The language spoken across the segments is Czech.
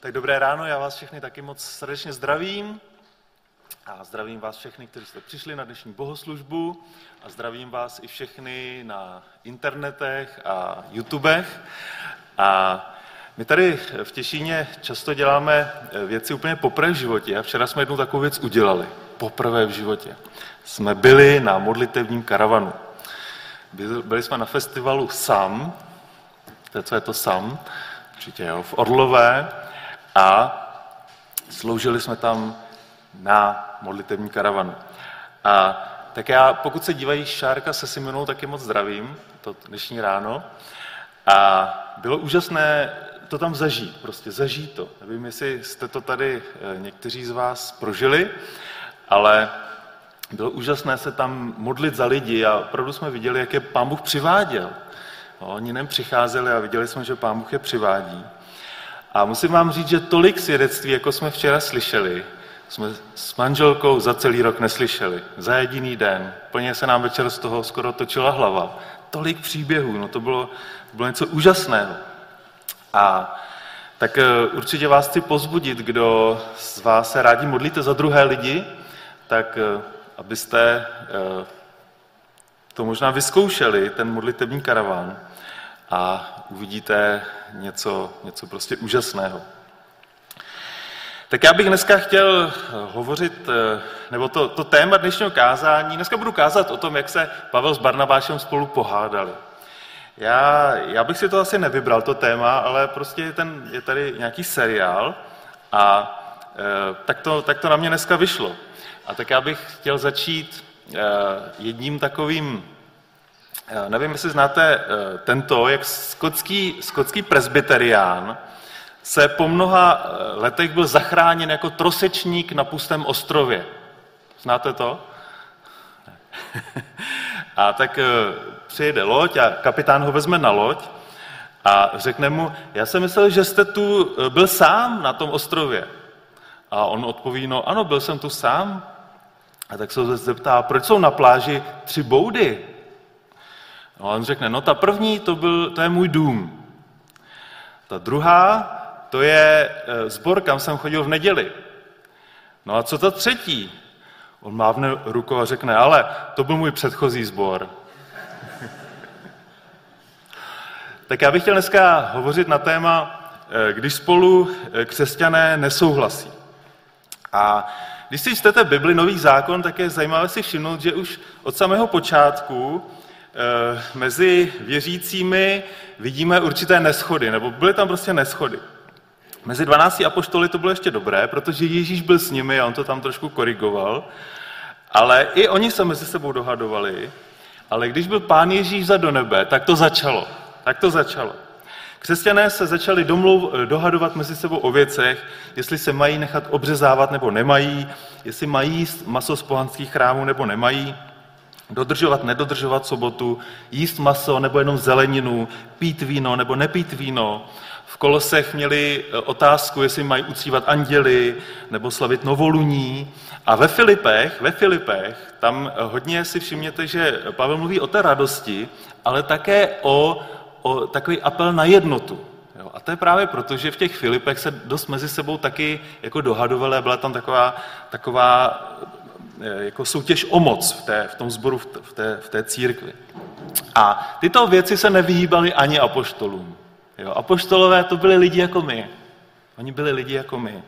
Tak dobré ráno, já vás všechny taky moc srdečně zdravím. A zdravím vás všechny, kteří jste přišli na dnešní bohoslužbu a zdravím vás i všechny na internetech a YouTubech. A my tady v Těšíně často děláme věci úplně poprvé v životě a včera jsme jednu takovou věc udělali. Poprvé v životě. Jsme byli na modlitevním karavanu. Byli jsme na festivalu SAM, to co je to SAM, určitě jo, v Orlové a sloužili jsme tam na modlitevní karavanu. A tak já, pokud se dívají Šárka se Simonou, taky moc zdravím, to dnešní ráno. A bylo úžasné to tam zažít, prostě zažít to. Nevím, jestli jste to tady eh, někteří z vás prožili, ale bylo úžasné se tam modlit za lidi a opravdu jsme viděli, jak je pán Bůh přiváděl. No, oni nem přicházeli a viděli jsme, že pán Bůh je přivádí. A musím vám říct, že tolik svědectví, jako jsme včera slyšeli, jsme s manželkou za celý rok neslyšeli. Za jediný den. Plně se nám večer z toho skoro točila hlava. Tolik příběhů, no to bylo, bylo něco úžasného. A tak eh, určitě vás chci pozbudit, kdo z vás se rádi modlíte za druhé lidi, tak eh, abyste eh, to možná vyzkoušeli, ten modlitební karaván a uvidíte něco, něco prostě úžasného. Tak já bych dneska chtěl hovořit, nebo to, to téma dnešního kázání, dneska budu kázat o tom, jak se Pavel s Barnabášem spolu pohádali. Já, já bych si to asi nevybral, to téma, ale prostě ten, je tady nějaký seriál a e, tak, to, tak to na mě dneska vyšlo. A tak já bych chtěl začít e, jedním takovým, nevím, jestli znáte e, tento, jak skotský, skotský presbyterián se po mnoha letech byl zachráněn jako trosečník na pustém ostrově. Znáte to? A tak přijede loď a kapitán ho vezme na loď a řekne mu, já jsem myslel, že jste tu eh, byl sám na tom ostrově. A on odpoví, no ano, byl jsem tu sám. A tak se zeptá, proč jsou na pláži tři boudy? A on řekne, no ta první, to, byl, to je můj dům. Ta druhá, to je zbor, eh, kam jsem chodil v neděli. No a co ta třetí? On mávne rukou a řekne, ale to byl můj předchozí sbor. Tak já bych chtěl dneska hovořit na téma, eh, když spolu eh, křesťané nesouhlasí. A když si čtete Bibli, Nový zákon, tak je zajímavé si všimnout, že už od samého počátku mezi věřícími vidíme určité neschody, nebo byly tam prostě neschody. Mezi 12 apoštoly to bylo ještě dobré, protože Ježíš byl s nimi a on to tam trošku korigoval, ale i oni se mezi sebou dohadovali, ale když byl pán Ježíš za do nebe, tak to začalo. Tak to začalo. Křesťané se začali domluv, dohadovat mezi sebou o věcech, jestli se mají nechat obřezávat nebo nemají, jestli mají maso z pohanských chrámů nebo nemají, dodržovat, nedodržovat sobotu, jíst maso nebo jenom zeleninu, pít víno nebo nepít víno. V Kolosech měli e, otázku, jestli mají uctívat anděli nebo slavit novoluní. A ve Filipech, ve Filipech, tam hodně si všimněte, že Pavel mluví o té radosti, ale také o o takový apel na jednotu. Jo? A to je právě proto, že v těch Filipech se dost mezi sebou taky jako dohadovali byla tam taková, taková eh, jako soutěž o moc v, té, v tom sboru, v té, v té církvi. A tyto věci se nevyhýbaly ani apoštolům. Jo? Apoštolové to byli lidi jako my. Oni byli lidi jako my.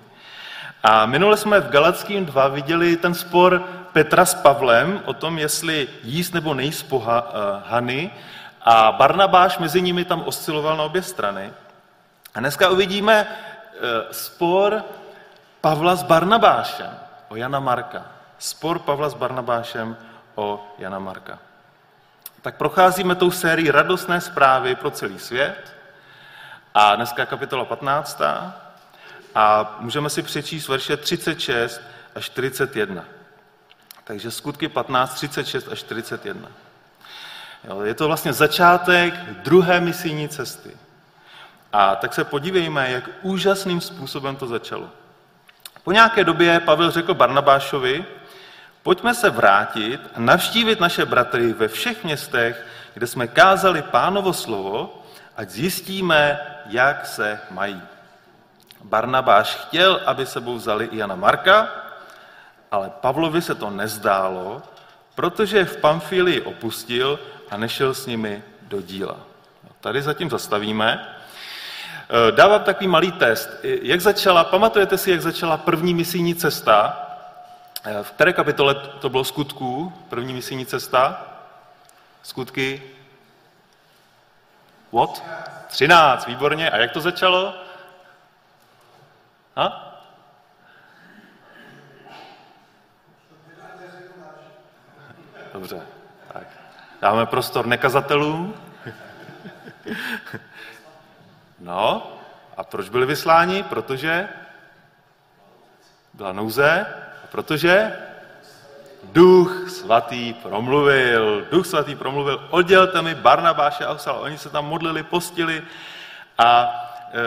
A minule jsme v Galackým 2 viděli ten spor Petra s Pavlem o tom, jestli jíst nebo nejíst pohany. A Barnabáš mezi nimi tam osciloval na obě strany. A dneska uvidíme e, spor Pavla s Barnabášem o Jana Marka. Spor Pavla s Barnabášem o Jana Marka. Tak procházíme tou sérii radostné zprávy pro celý svět. A dneska kapitola 15. A můžeme si přečíst verše 36 až 41. Takže skutky 15, 36 až 41. Jo, je to vlastně začátek druhé misijní cesty. A tak se podívejme, jak úžasným způsobem to začalo. Po nějaké době Pavel řekl Barnabášovi, pojďme se vrátit a navštívit naše bratry ve všech městech, kde jsme kázali pánovo slovo, ať zjistíme, jak se mají. Barnabáš chtěl, aby sebou vzali i Jana Marka, ale Pavlovi se to nezdálo, protože je v Pamfílii opustil a nešel s nimi do díla. Tady zatím zastavíme. E, dávám takový malý test. Jak začala, pamatujete si, jak začala první misijní cesta? E, v které kapitole to bylo skutků, první misijní cesta? Skutky? What? 13, výborně. A jak to začalo? A? Dobře, tak. Dáme prostor nekazatelům. No, a proč byli vysláni? Protože byla nouze, protože Duch svatý promluvil. Duch svatý promluvil, oddělte mi Barnabáše a Osala. Oni se tam modlili, postili a e,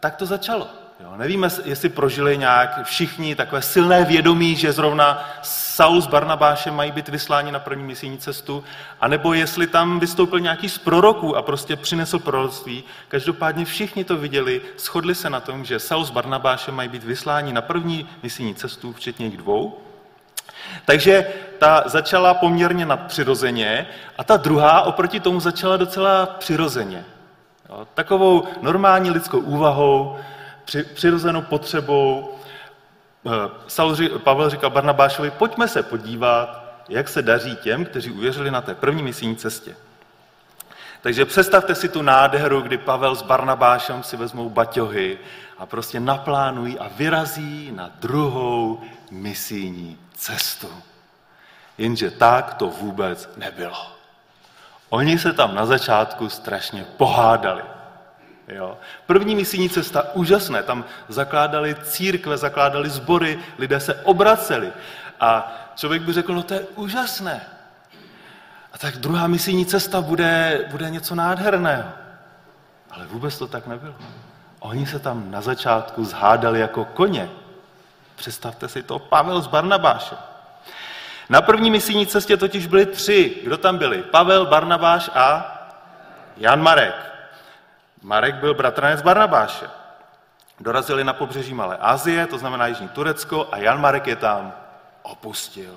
tak to začalo. Jo, nevíme, jestli prožili nějak všichni takové silné vědomí, že zrovna Saul s Barnabášem mají být vysláni na první misijní cestu, anebo jestli tam vystoupil nějaký z proroků a prostě přinesl proroctví. Každopádně všichni to viděli, shodli se na tom, že Saul s Barnabášem mají být vysláni na první misijní cestu, včetně jich dvou. Takže ta začala poměrně nadpřirozeně a ta druhá oproti tomu začala docela přirozeně. Jo, takovou normální lidskou úvahou, při, přirozenou potřebou. Eh, Pavel říkal Barnabášovi, pojďme se podívat, jak se daří těm, kteří uvěřili na té první misijní cestě. Takže představte si tu nádheru, kdy Pavel s Barnabášem si vezmou baťohy a prostě naplánují a vyrazí na druhou misijní cestu. Jenže tak to vůbec nebylo. Oni se tam na začátku strašně pohádali. Jo. První misijní cesta, úžasné, tam zakládali církve, zakládali sbory, lidé se obraceli. A člověk by řekl, no to je úžasné. A tak druhá misijní cesta bude, bude něco nádherného. Ale vůbec to tak nebylo. Oni se tam na začátku zhádali jako koně. Představte si to, Pavel s Barnabášem. Na první misijní cestě totiž byli tři. Kdo tam byli? Pavel, Barnabáš a Jan Marek. Marek byl bratranec Barnabáše. Dorazili na pobřeží Malé Asie, to znamená Jižní Turecko, a Jan Marek je tam opustil.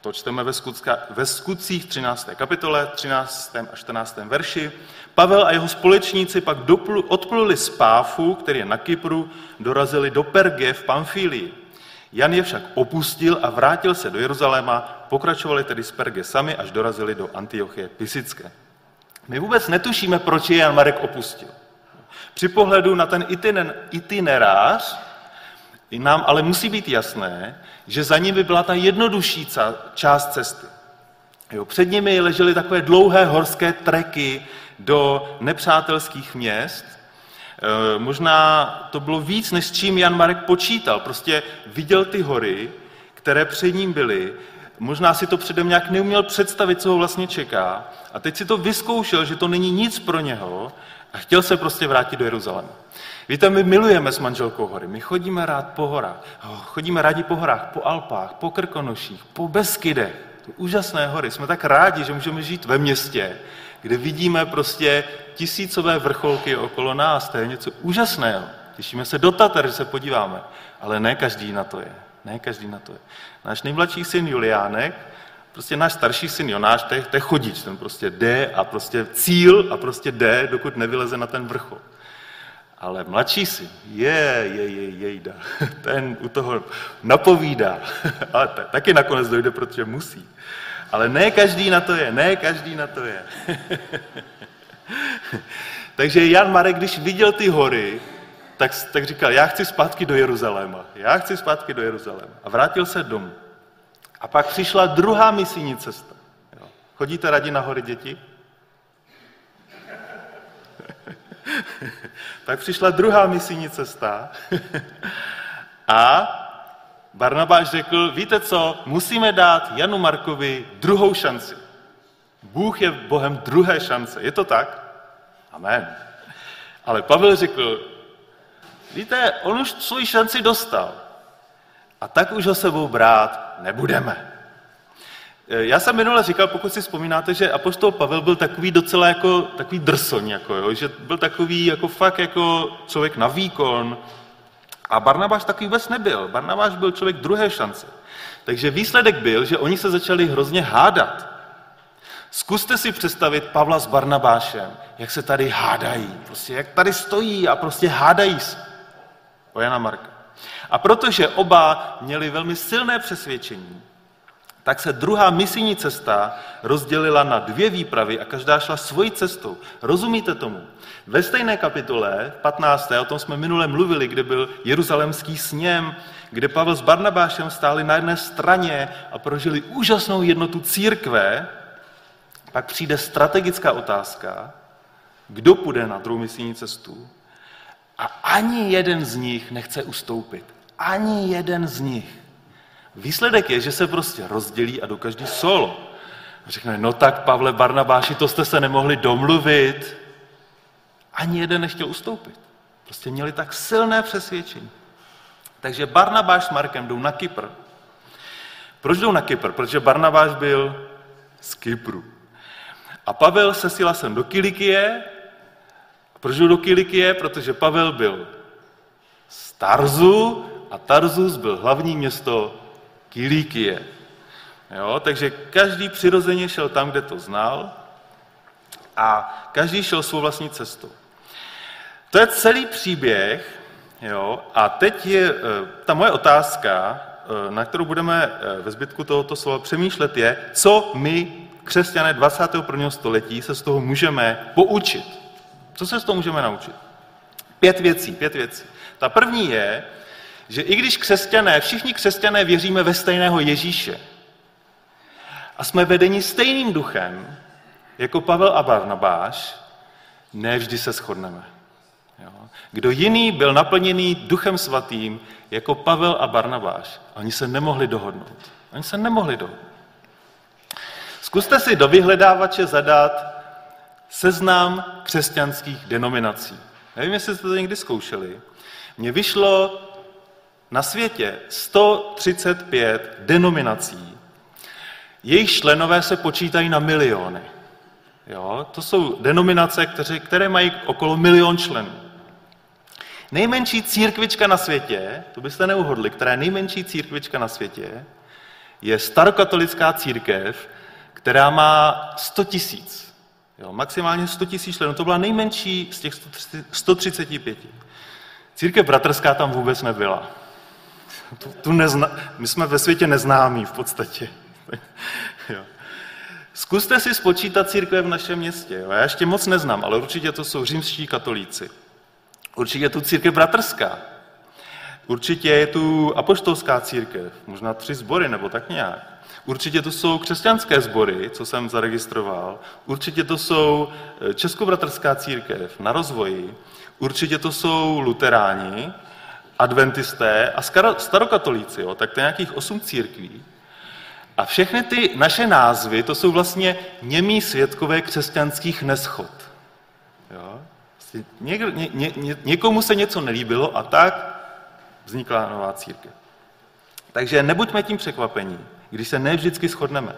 To čteme ve, skutka, ve skutcích 13. kapitole, 13. a 14. verši. Pavel a jeho společníci pak doplu, odpluli z Páfu, který je na Kypru, dorazili do Perge v Pamfílii. Jan je však opustil a vrátil se do Jeruzaléma, pokračovali tedy z Perge sami, až dorazili do Antiochie Pisické. My vůbec netušíme, proč je Jan Marek opustil. Při pohledu na ten itinerář nám ale musí být jasné, že za ním by byla ta jednodušší část cesty. Jo, před nimi ležely takové dlouhé horské treky do nepřátelských měst. E, možná to bylo víc, než s čím Jan Marek počítal. Prostě viděl ty hory, které před ním byly možná si to předem nějak neuměl představit, co ho vlastně čeká. A teď si to vyzkoušel, že to není nic pro něho a chtěl se prostě vrátit do Jeruzaléma. Víte, my milujeme s manželkou hory. My chodíme rád po horách. Chodíme rádi po horách, po Alpách, po Krkonoších, po Beskydech. Úžasné hory. Jsme tak rádi, že můžeme žít ve městě, kde vidíme prostě tisícové vrcholky okolo nás. To je něco úžasného. Těšíme se do Tatar, že se podíváme. Ale ne každý na to je. Ne každý na to je. Náš nejmladší syn Juliánek, prostě náš starší syn Jonáš, to je, to je chodič, ten prostě jde a prostě cíl a prostě jde, dokud nevyleze na ten vrchol. Ale mladší syn, je, je, je, jejda, ten u toho napovídá. A taky nakonec dojde, protože musí. Ale ne každý na to je, ne každý na to je. Takže Jan Marek, když viděl ty hory, tak, tak říkal, já chci zpátky do Jeruzaléma, já chci zpátky do Jeruzaléma. A vrátil se domů. A pak přišla druhá misijní cesta. Jo. Chodíte radí na hory děti? tak přišla druhá misijní cesta a Barnabáš řekl, víte co, musíme dát Janu Markovi druhou šanci. Bůh je Bohem druhé šance. Je to tak? Amen. Ale Pavel řekl, Víte, on už svůj šanci dostal. A tak už ho sebou brát nebudeme. Eh, já jsem minule říkal, pokud si vzpomínáte, že apoštol Pavel byl takový docela jako takový drsoň, jako, jo, že byl takový jako fakt jako člověk na výkon. A Barnabáš takový vůbec nebyl. Barnabáš byl člověk druhé šance. Takže výsledek byl, že oni se začali hrozně hádat. Zkuste si představit Pavla s Barnabášem, jak se tady hádají. Prostě jak tady stojí a prostě hádají se. O Jana Marka. A protože oba měli velmi silné přesvědčení, tak se druhá misijní cesta rozdělila na dvě výpravy a každá šla svojí cestou. Rozumíte tomu? Ve stejné kapitole, 15. o tom jsme minule mluvili, kde byl jeruzalemský sněm, kde Pavel s Barnabášem stáli na jedné straně a prožili úžasnou jednotu církve, pak přijde strategická otázka, kdo půjde na druhou misijní cestu a ani jeden z nich nechce ustoupit. Ani jeden z nich. Výsledek je, že se prostě rozdělí a do každý solo. A řekne, no tak Pavle Barnabáši, to jste se nemohli domluvit. Ani jeden nechtěl ustoupit. Prostě měli tak silné přesvědčení. Takže Barnabáš s Markem jdou na Kypr. Proč jdou na Kypr? Protože Barnabáš byl z Kypru. A Pavel se Silasem do Kilikie. Proč do Kilikie? Protože Pavel byl z Tarzu a Tarzus byl hlavní město Kilikie. Jo, takže každý přirozeně šel tam, kde to znal a každý šel svou vlastní cestou. To je celý příběh jo, a teď je eh, ta moje otázka, eh, na kterou budeme eh, ve zbytku tohoto slova přemýšlet, je, co my, křesťané 21. století, se z toho můžeme poučit. Co se z toho můžeme naučit? Pět věcí, pět věcí. Ta první je, že i když křesťané, všichni křesťané věříme ve stejného Ježíše a jsme vedeni stejným duchem, jako Pavel a Barnabáš, ne vždy se shodneme. Jo? Kdo jiný byl naplněný duchem svatým, jako Pavel a Barnabáš, oni se nemohli dohodnout. Oni se nemohli dohodnout. Zkuste si do vyhledávače zadat seznam křesťanských denominací. Nevím, jestli jste to někdy zkoušeli. Mně vyšlo na světě 135 denominací. Jejich členové se počítají na miliony. Jo? To jsou denominace, které, které mají okolo milion členů. Nejmenší církvička na světě, to byste neuhodli, která je nejmenší církvička na světě, je starokatolická církev, která má 100 tisíc. Maximálně 100 tisíc členů. To byla nejmenší z těch 135. Církev bratrská tam vůbec nebyla. Tu, tu nezna, my jsme ve světě neznámí v podstatě. jo. Zkuste si spočítat církve v našem městě. Jo. Já ještě moc neznám, ale určitě to jsou římští katolíci. Určitě je tu církev bratrská. Určitě je tu apoštolská církev, možná tři sbory nebo tak nějak. Určitě to jsou křesťanské sbory, co jsem zaregistroval. Určitě to jsou eh, Českobratrská církev na rozvoji. Určitě to jsou luteráni, adventisté a starokatolíci, jo, tak to je nějakých osm církví. A všechny ty naše názvy, to jsou vlastně němí svědkové křesťanských neschod. Jo? Vlastně ně, ně, ně, někomu se něco nelíbilo a tak vznikla nová církev. Takže nebuďme tím překvapení, když se ne vždycky shodneme.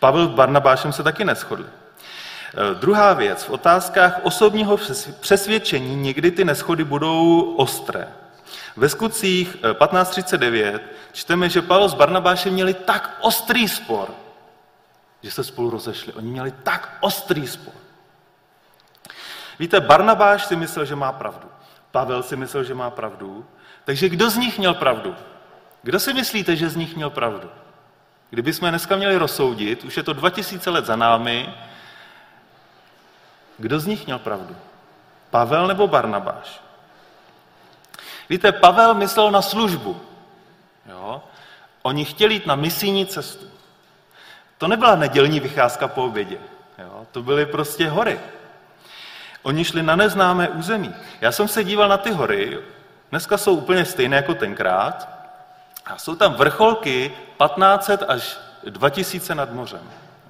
Pavel s Barnabášem se taky neschodli. E, druhá věc, v otázkách osobního přesvědčení někdy ty neschody budou ostré. Ve skutcích 15.39 eh, čteme, že Pavel s Barnabášem měli tak ostrý spor, že se spolu rozešli. Oni měli tak ostrý spor. Víte, Barnabáš si myslel, že má pravdu. Pavel si myslel, že má pravdu. Takže kdo z nich měl pravdu? Kdo si myslíte, že z nich měl pravdu? Kdyby jsme dneska měli rozsoudit, už je to 2000 let za námi, kdo z nich měl pravdu? Pavel nebo Barnabáš? Víte, Pavel myslel na službu. Jo? Oni chtěli jít na misijní cestu. To nebyla nedělní vycházka po obědě. Jo? To byly prostě hory. Oni šli na neznámé území. Já jsem se díval na ty hory, dneska jsou úplně stejné jako tenkrát, a jsou tam vrcholky 1500 až 2000 nad mořem.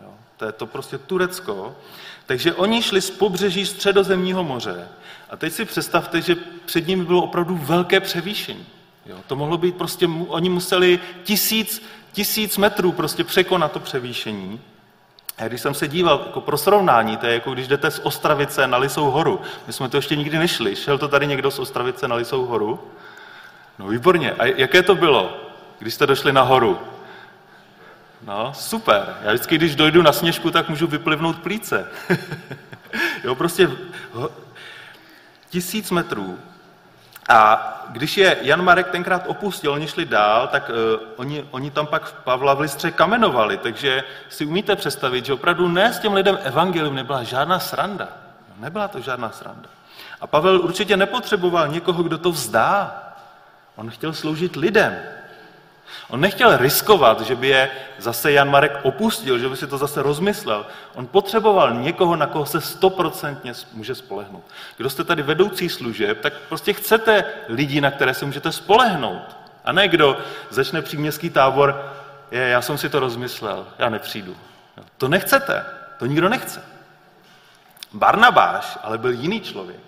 Jo? To je to prostě Turecko. Takže oni šli z pobřeží středozemního moře a teď si představte, že před nimi bylo opravdu velké převýšení. Jo, to mohlo být prostě, oni museli tisíc, tisíc metrů prostě překonat to převýšení. A když jsem se díval jako pro srovnání, to je jako když jdete z Ostravice na Lisou horu. My jsme to ještě nikdy nešli. Šel to tady někdo z Ostravice na Lisou horu? No výborně. A jaké to bylo, když jste došli na horu? No, super. Já vždycky, když dojdu na sněžku, tak můžu vyplivnout plíce. jo, prostě tisíc metrů. A když je Jan Marek tenkrát opustil, oni šli dál, tak uh, oni, oni tam pak Pavla v listře kamenovali, takže si umíte představit, že opravdu ne s těm lidem evangelium nebyla žádná sranda. Nebyla to žádná sranda. A Pavel určitě nepotřeboval někoho, kdo to vzdá. On chtěl sloužit lidem. On nechtěl riskovat, že by je zase Jan Marek opustil, že by si to zase rozmyslel. On potřeboval někoho, na koho se stoprocentně může spolehnout. Kdo jste tady vedoucí služeb, tak prostě chcete lidi, na které se můžete spolehnout. A ne kdo začne příměstský tábor, je, já jsem si to rozmyslel, já nepřijdu. To nechcete, to nikdo nechce. Barnabáš ale byl jiný člověk.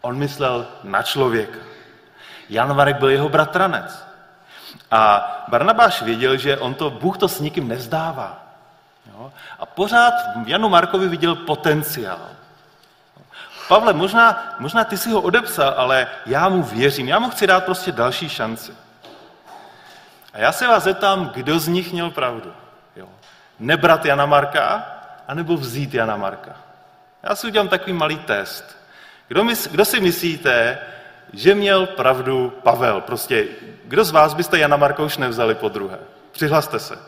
On myslel na člověka. Jan Marek byl jeho bratranec. A Barnabáš věděl, že on to, Bůh to s nikým nezdává. Jo? A pořád v Janu Markovi viděl potenciál. Pavle, možná, možná ty si ho odepsal, ale já mu věřím, já mu chci dát prostě další šanci. A já se vás zeptám, kdo z nich měl pravdu. Jo? Nebrat Jana Marka, anebo vzít Jana Marka. Já si udělám takový malý test. Kdo, mys, kdo si myslíte, že měl pravdu Pavel. Prostě, kdo z vás byste Jana Marka už nevzali po druhé? Přihlaste se.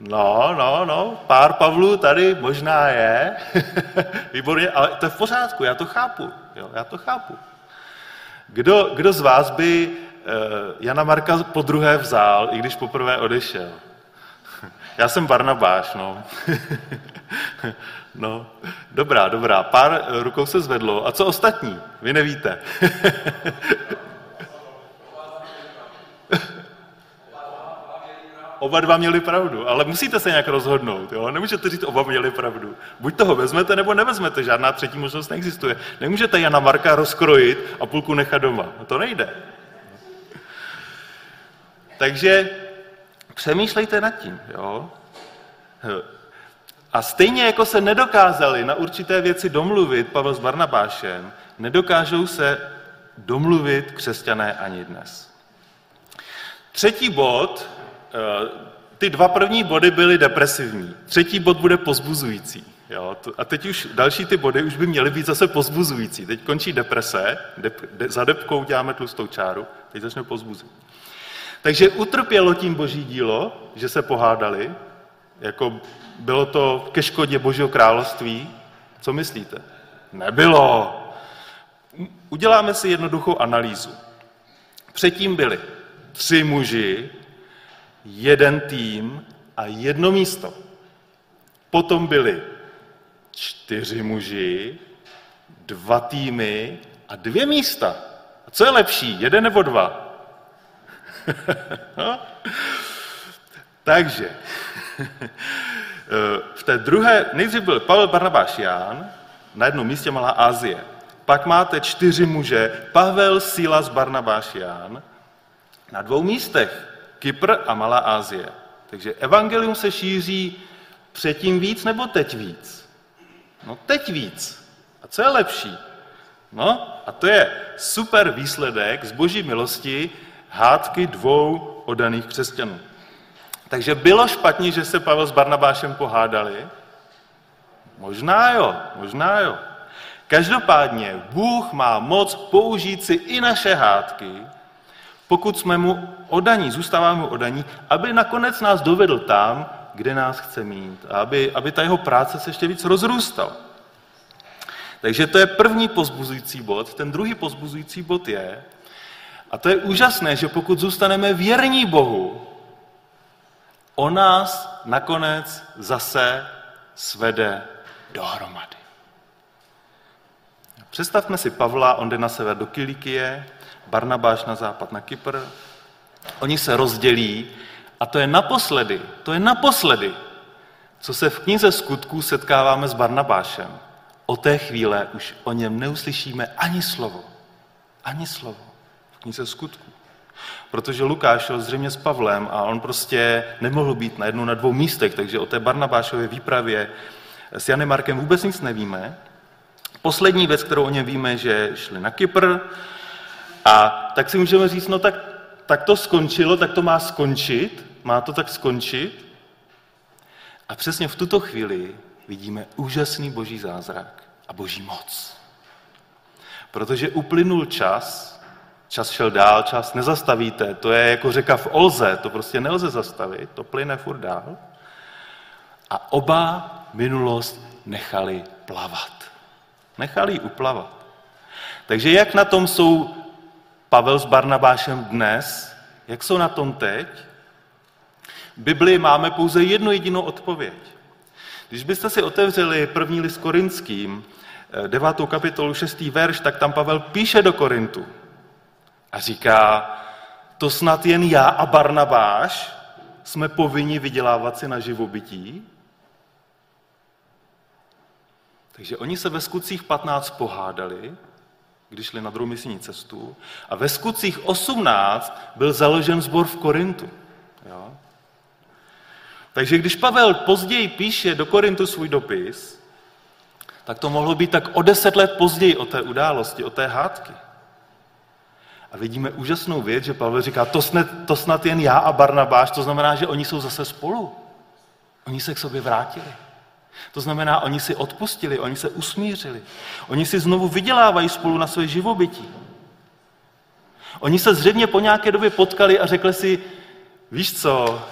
No, no, no, pár Pavlů tady možná je. Výborně, ale to je v pořádku, já to chápu. Jo, já to chápu. Kdo, kdo z vás by uh, Jana Marka po druhé vzal, i když poprvé odešel? Já jsem Barnabáš, no. No, dobrá, dobrá. Pár rukou se zvedlo. A co ostatní? Vy nevíte. oba dva měli pravdu, ale musíte se nějak rozhodnout. Jo? Nemůžete říct, oba měli pravdu. Buď toho vezmete, nebo nevezmete. Žádná třetí možnost neexistuje. Nemůžete Jana Marka rozkrojit a půlku nechat doma. To nejde. Takže přemýšlejte nad tím. Jo? A stejně jako se nedokázali na určité věci domluvit Pavel s Barnabášem, nedokážou se domluvit křesťané ani dnes. Třetí bod, eh, ty dva první body byly depresivní. Třetí bod bude pozbuzující. Jo, a teď už další ty body už by měly být zase pozbuzující. Teď končí deprese, dep, de, za depkou děláme tlustou čáru, teď začne pozbuzit. Takže utrpělo tím boží dílo, že se pohádali, jako bylo to ke škodě Božího království? Co myslíte? Nebylo. Uděláme si jednoduchou analýzu. Předtím byli tři muži, jeden tým a jedno místo. Potom byli čtyři muži, dva týmy a dvě místa. A co je lepší, jeden nebo dva? Takže v té druhé, nejdřív byl Pavel Barnabáš Ján, na jednom místě Malá Asie. Pak máte čtyři muže, Pavel, Silas, Barnabáš Ján, na dvou místech, Kypr a Malá Asie. Takže evangelium se šíří předtím víc nebo teď víc? No teď víc. A co je lepší? No a to je super výsledek z boží milosti hádky dvou odaných křesťanů. Takže bylo špatně, že se Pavel s Barnabášem pohádali? Možná jo, možná jo. Každopádně Bůh má moc použít si i naše hádky, pokud jsme mu odaní, zůstáváme mu odaní, aby nakonec nás dovedl tam, kde nás chce mít, a aby, aby ta jeho práce se ještě víc rozrůstala. Takže to je první pozbuzující bod. Ten druhý pozbuzující bod je, a to je úžasné, že pokud zůstaneme věrní Bohu, on nás nakonec zase svede dohromady. Představme si Pavla, on jde na sever do Kilikie, Barnabáš na západ na Kypr. Oni se rozdělí a to je naposledy, to je naposledy, co se v knize skutků setkáváme s Barnabášem. od té chvíle už o něm neuslyšíme ani slovo. Ani slovo. Knize skutku. Protože Lukáš šel zřejmě s Pavlem a on prostě nemohl být na jednou, na dvou místech, takže o té Barnabášově výpravě s Janem Markem vůbec nic nevíme. Poslední věc, kterou o něm víme, že šli na Kypr a tak si můžeme říct, no tak, tak to skončilo, tak to má skončit, má to tak skončit. A přesně v tuto chvíli vidíme úžasný boží zázrak a boží moc. Protože uplynul čas, čas šel dál, čas nezastavíte, to je jako řeka v Olze, to prostě nelze zastavit, to plyne furt dál. A oba minulost nechali plavat. Nechali ji uplavat. Takže jak na tom jsou Pavel s Barnabášem dnes? Jak jsou na tom teď? V Biblii máme pouze jednu jedinou odpověď. Když byste si otevřeli první list korinským, eh, devátou kapitolu, šestý verš, tak tam Pavel píše do Korintu a říká, to snad jen já a Barnabáš jsme povinni vydělávat si na živobytí? Takže oni se ve skutcích 15 pohádali, když šli na druhou misijní cestu, a ve skutcích 18 byl založen sbor v Korintu. Jo? Takže když Pavel později píše do Korintu svůj dopis, tak to mohlo být tak o deset let později o té události, o té hádky. A vidíme úžasnou věc, že Pavel říká, to snad, to snad jen já a Barnabáš, to znamená, že oni jsou zase spolu. Oni se k sobě vrátili. To znamená, oni si odpustili, oni se usmířili. Oni si znovu vydělávají spolu na své živobytí. Oni se zřejmě po nějaké době potkali a řekli si, víš co,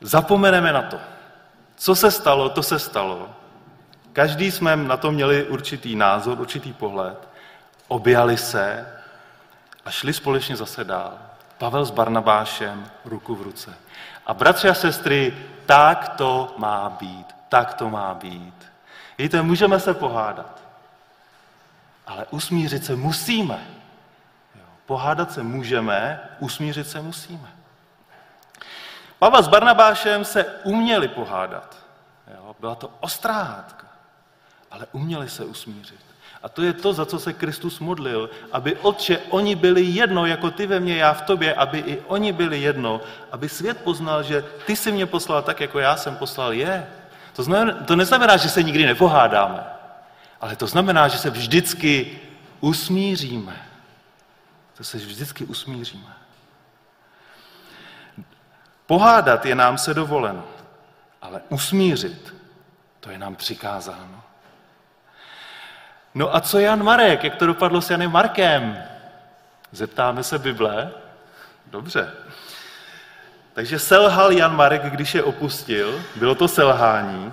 zapomeneme na to. Co se stalo, to se stalo. Každý jsme na to měli určitý názor, určitý pohled. Objali se a šli společně zase dál. Pavel s Barnabášem ruku v ruce. A bratři a sestry, tak to má být. Tak to má být. Víte, můžeme se pohádat, ale usmířit se musíme. Pohádat se můžeme, usmířit se musíme. Pavel s Barnabášem se uměli pohádat. Jo? Byla to ostrá hádka, ale uměli se usmířit. A to je to, za co se Kristus modlil, aby Otče, oni byli jedno, jako ty ve mně, já v tobě, aby i oni byli jedno, aby svět poznal, že ty jsi mě poslal tak, jako já jsem poslal je. To, znamená, to neznamená, že se nikdy nepohádáme, ale to znamená, že se vždycky usmíříme. To se vždycky usmíříme. Pohádat je nám se dovoleno, ale usmířit, to je nám přikázáno. No a co Jan Marek? Jak to dopadlo s Janem Markem? Zeptáme se Bible? Dobře. Takže selhal Jan Marek, když je opustil. Bylo to selhání.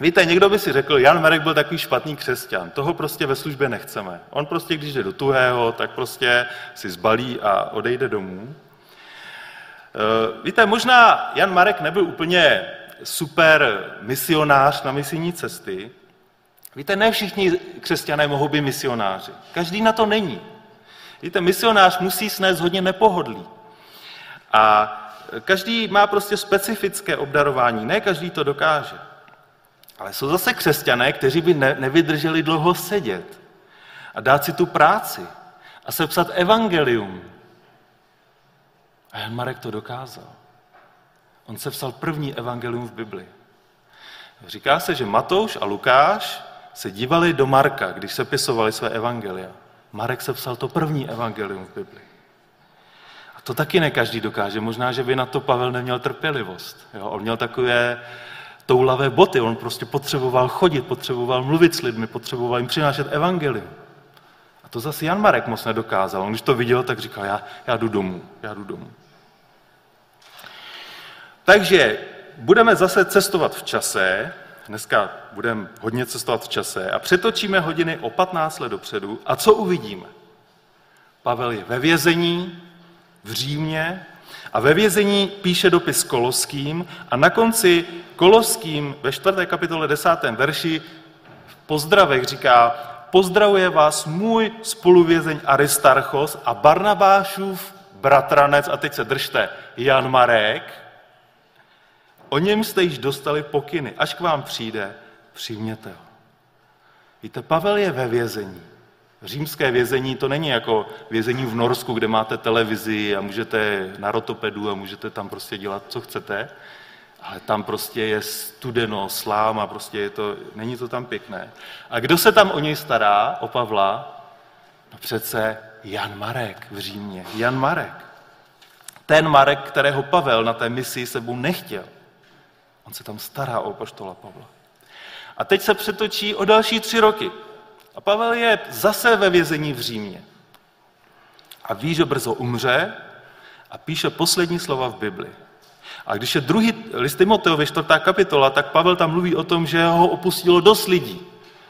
Víte, někdo by si řekl, Jan Marek byl takový špatný křesťan. Toho prostě ve službě nechceme. On prostě, když jde do tuhého, tak prostě si zbalí a odejde domů. Eh, víte, možná Jan Marek nebyl úplně super misionář na misijní cesty, Víte, ne všichni křesťané mohou být misionáři. Každý na to není. Víte, misionář musí snést hodně nepohodlí. A každý má prostě specifické obdarování, ne každý to dokáže. Ale jsou zase křesťané, kteří by ne, nevydrželi dlouho sedět a dát si tu práci a sepsat evangelium. A Jan Marek to dokázal. On se psal první evangelium v Bibli. Říká se, že Matouš a Lukáš se dívali do Marka, když se pisovali své evangelia. Marek se psal to první evangelium v Bibli. A to taky ne každý dokáže. Možná, že by na to Pavel neměl trpělivost. Jo? On měl takové toulavé boty, on prostě potřeboval chodit, potřeboval mluvit s lidmi, potřeboval jim přinášet evangelium. A to zase Jan Marek moc nedokázal. On když to viděl, tak říkal, já, já jdu domů, já jdu domů. Takže budeme zase cestovat v čase, Dneska budeme hodně cestovat v čase a přetočíme hodiny o 15 let dopředu. A co uvidíme? Pavel je ve vězení v Římě a ve vězení píše dopis Koloským a na konci Koloským ve 4. kapitole 10. verši v pozdravech říká pozdravuje vás můj spoluvězeň Aristarchos a Barnabášův bratranec, a teď se držte, Jan Marek, O něm jste již dostali pokyny. Až k vám přijde, přijměte ho. Víte, Pavel je ve vězení. Římské vězení to není jako vězení v Norsku, kde máte televizi a můžete na rotopedu a můžete tam prostě dělat, co chcete, ale tam prostě je studeno, slám a prostě je to, není to tam pěkné. A kdo se tam o něj stará, o Pavla? No přece Jan Marek v Římě. Jan Marek. Ten Marek, kterého Pavel na té misi sebou nechtěl. On se tam stará o poštola Pavla. A teď se přetočí o další tři roky. A Pavel je zase ve vězení v Římě. A ví, že brzo umře a píše poslední slova v Bibli. A když je druhý list Timoteovi, čtvrtá kapitola, tak Pavel tam mluví o tom, že ho opustilo dost lidí.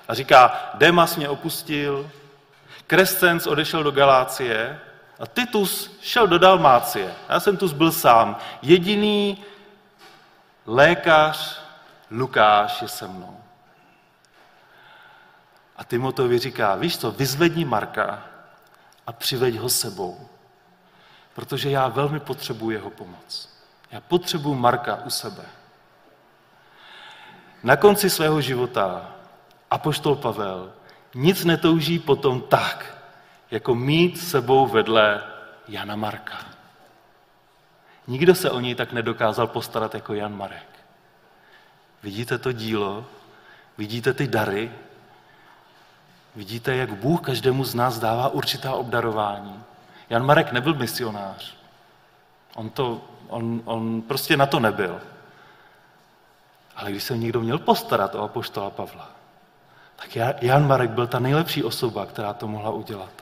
A říká, Demas mě opustil, Krescens odešel do Galácie a Titus šel do Dalmácie. Já jsem tu byl sám. Jediný lékař Lukáš je se mnou. A Timoteovi říká, víš co, vyzvedni Marka a přiveď ho sebou, protože já velmi potřebuji jeho pomoc. Já potřebuji Marka u sebe. Na konci svého života apoštol Pavel nic netouží potom tak, jako mít sebou vedle Jana Marka. Nikdo se o něj tak nedokázal postarat jako Jan Marek. Vidíte to dílo? Vidíte ty dary? Vidíte, jak Bůh každému z nás dává určitá obdarování. Jan Marek nebyl misionář. On, to, on, on prostě na to nebyl. Ale když se někdo měl postarat o apoštola Pavla, tak Jan Marek byl ta nejlepší osoba, která to mohla udělat.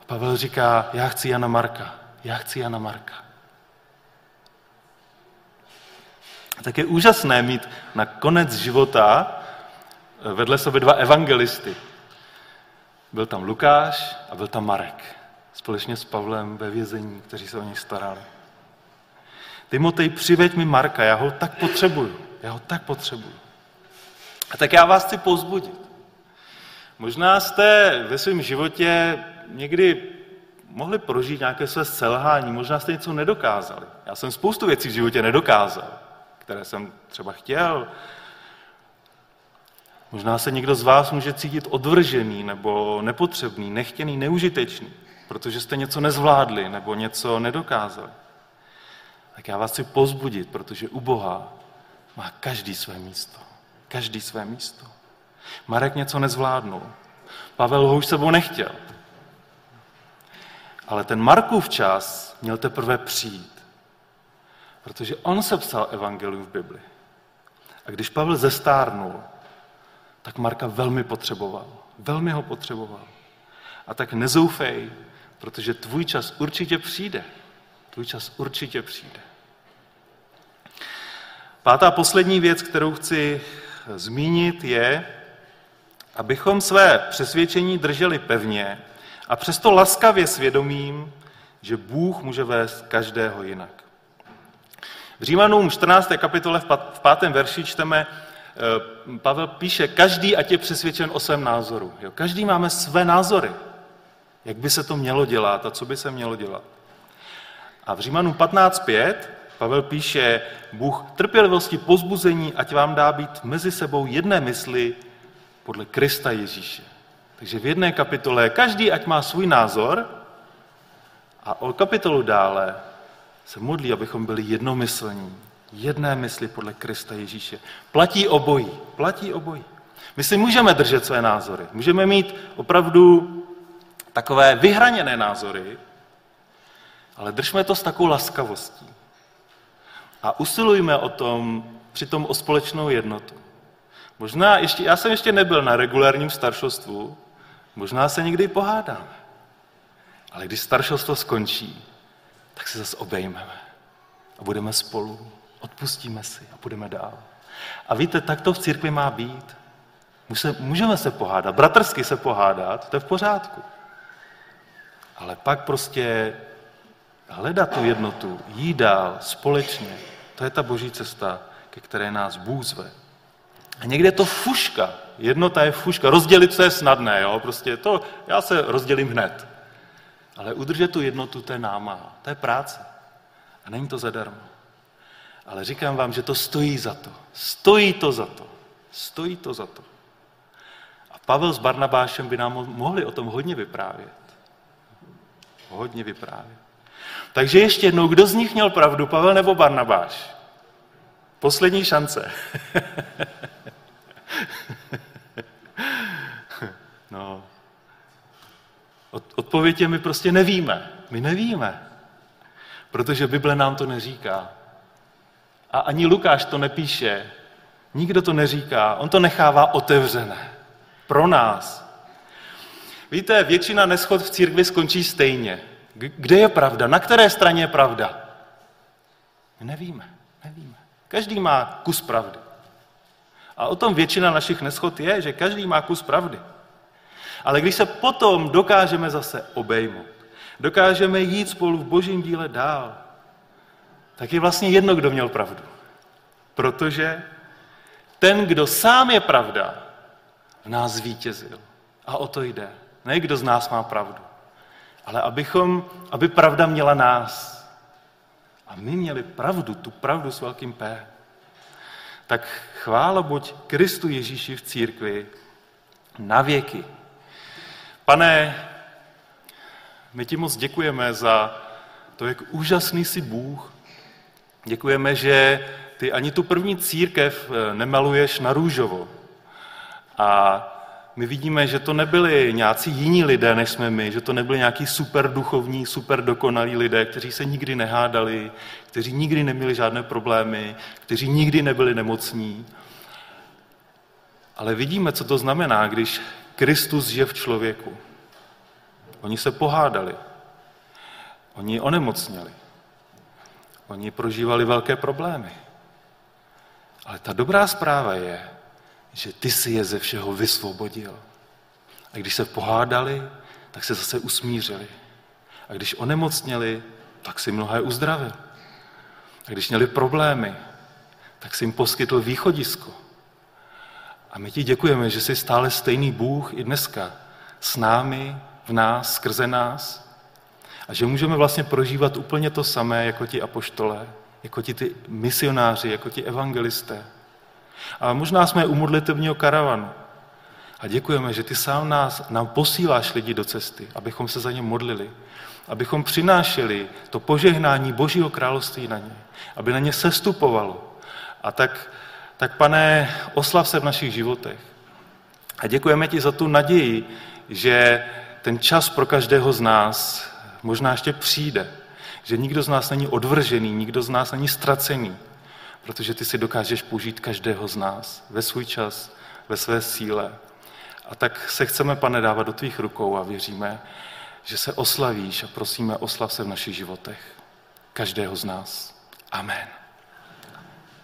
A Pavel říká, já chci Jana Marka, já chci Jana Marka. Tak je úžasné mít na konec života vedle sebe dva evangelisty. Byl tam Lukáš a byl tam Marek. Společně s Pavlem ve vězení, kteří se o něj starali. Timotej, přiveď mi Marka, já ho tak potřebuju. Já ho tak potřebuju. A tak já vás chci pozbudit. Možná jste ve svém životě někdy mohli prožít nějaké své selhání, možná jste něco nedokázali. Já jsem spoustu věcí v životě nedokázal, které jsem třeba chtěl, Možná se někdo z vás může cítit odvržený nebo nepotřebný, nechtěný, neužitečný, protože jste něco nezvládli nebo něco nedokázali. Tak já vás chci pozbudit, protože u Boha má každý své místo. Každý své místo. Marek něco nezvládnul. Pavel ho už sebou nechtěl. Ale ten Markův čas měl teprve přijít. Protože on se psal evangelium v Bibli. A když Pavel zestárnul, tak Marka velmi potřeboval. Velmi ho potřeboval. A tak nezoufej, protože tvůj čas určitě přijde. Tvůj čas určitě přijde. Pátá poslední věc, kterou chci zmínit, je, abychom své přesvědčení drželi pevně a přesto laskavě svědomím, že Bůh může vést každého jinak. V Římanům 14. kapitole v 5. verši čteme, Eh, Pavel píše, každý ať je přesvědčen o svém názoru. Jo? Každý máme své názory. Jak by se to mělo dělat a co by se mělo dělat. A v Římanům 15.5 Pavel píše, Bůh trpělivosti pozbuzení, ať vám dá být mezi sebou jedné mysli podle Krista Ježíše. Takže v jedné kapitole každý ať má svůj názor a o kapitolu dále se modlí, abychom byli jednomyslní, jedné mysli podle Krista Ježíše. Platí obojí, platí obojí. My si můžeme držet své názory, můžeme mít opravdu takové vyhraněné názory, ale držme to s takovou laskavostí. A usilujme o tom, přitom o společnou jednotu. Možná ještě, já jsem ještě nebyl na regulárním staršostvu, možná se někdy pohádáme. Ale když staršostvo skončí, tak se zase obejmeme a budeme spolu odpustíme si a půjdeme dál. A víte, tak to v církvi má být. Můžeme se pohádat, bratrsky se pohádat, to je v pořádku. Ale pak prostě hledat tu jednotu, jít dál, společně, to je ta boží cesta, ke které nás Bůh zve. A někde je to fuška. Jednota je fuška. Rozdělit se je snadné, jo? Prostě to, já se rozdělím hned. Ale udržet tu jednotu, to je náma, to je práce. A není to zadarmo. Ale říkám vám, že to stojí za to. Stojí to za to. Stojí to za to. A Pavel s Barnabášem by nám mohli o tom hodně vyprávět. Hodně vyprávět. Takže ještě jednou, kdo z nich měl pravdu, Pavel nebo Barnabáš? Poslední šance. no. Odpověď je, my prostě nevíme. My nevíme. Protože Bible nám to neříká. A ani Lukáš to nepíše. Nikdo to neříká. On to nechává otevřené. Pro nás. Víte, většina neschod v církvi skončí stejně. Kde je pravda? Na které straně je pravda? My nevíme, nevíme. Každý má kus pravdy. A o tom většina našich neschod je, že každý má kus pravdy. Ale když se potom dokážeme zase obejmout, dokážeme jít spolu v božím díle dál, tak je vlastně jedno, kdo měl pravdu. Protože ten, kdo sám je pravda, v nás zvítězil. A o to jde. Ne kdo z nás má pravdu, ale abychom, aby pravda měla nás. A my měli pravdu, tu pravdu s velkým P. Tak chvála buď Kristu Ježíši v církvi na věky. Pane, my ti moc děkujeme za to, jak úžasný jsi Bůh. Děkujeme, že ty ani tu první církev eh, nemaluješ na růžovo. A my vidíme, že to nebyli nějací jiní lidé, než jsme my, že to nebyli nějaký super duchovní, super dokonalí lidé, kteří se nikdy nehádali, kteří nikdy neměli žádné problémy, kteří nikdy nebyli nemocní. Ale vidíme, co to znamená, když Kristus žije v člověku. Oni se pohádali, oni onemocněli, oni prožívali velké problémy. Ale ta dobrá zpráva je, že ty si je ze všeho vysvobodil. A když se pohádali, tak se zase usmířili. A když onemocněli, tak si mnohé uzdravil. A když měli problémy, tak si jim poskytl východisko. A my ti děkujeme, že jsi stále stejný Bůh i dneska s námi, v nás, skrze nás. A že můžeme vlastně prožívat úplně to samé jako ti apoštole, jako ti ty misionáři, jako ti evangelisté. A možná jsme u modlitevního karavanu. A děkujeme, že ty sám nás, nám posíláš lidi do cesty, abychom se za ně modlili, abychom přinášeli to požehnání Božího království na ně, aby na ně sestupovalo. A tak, tak pane, oslav se v našich životech. A děkujeme ti za tu naději, že ten čas pro každého z nás možná ještě přijde, že nikdo z nás není odvržený, nikdo z nás není ztracený, protože ty si dokážeš použít každého z nás ve svůj čas, ve své síle. A tak se chceme, pane, dávat do tvých rukou a věříme, že se oslavíš a prosíme, oslav se v našich životech. Každého z nás. Amen.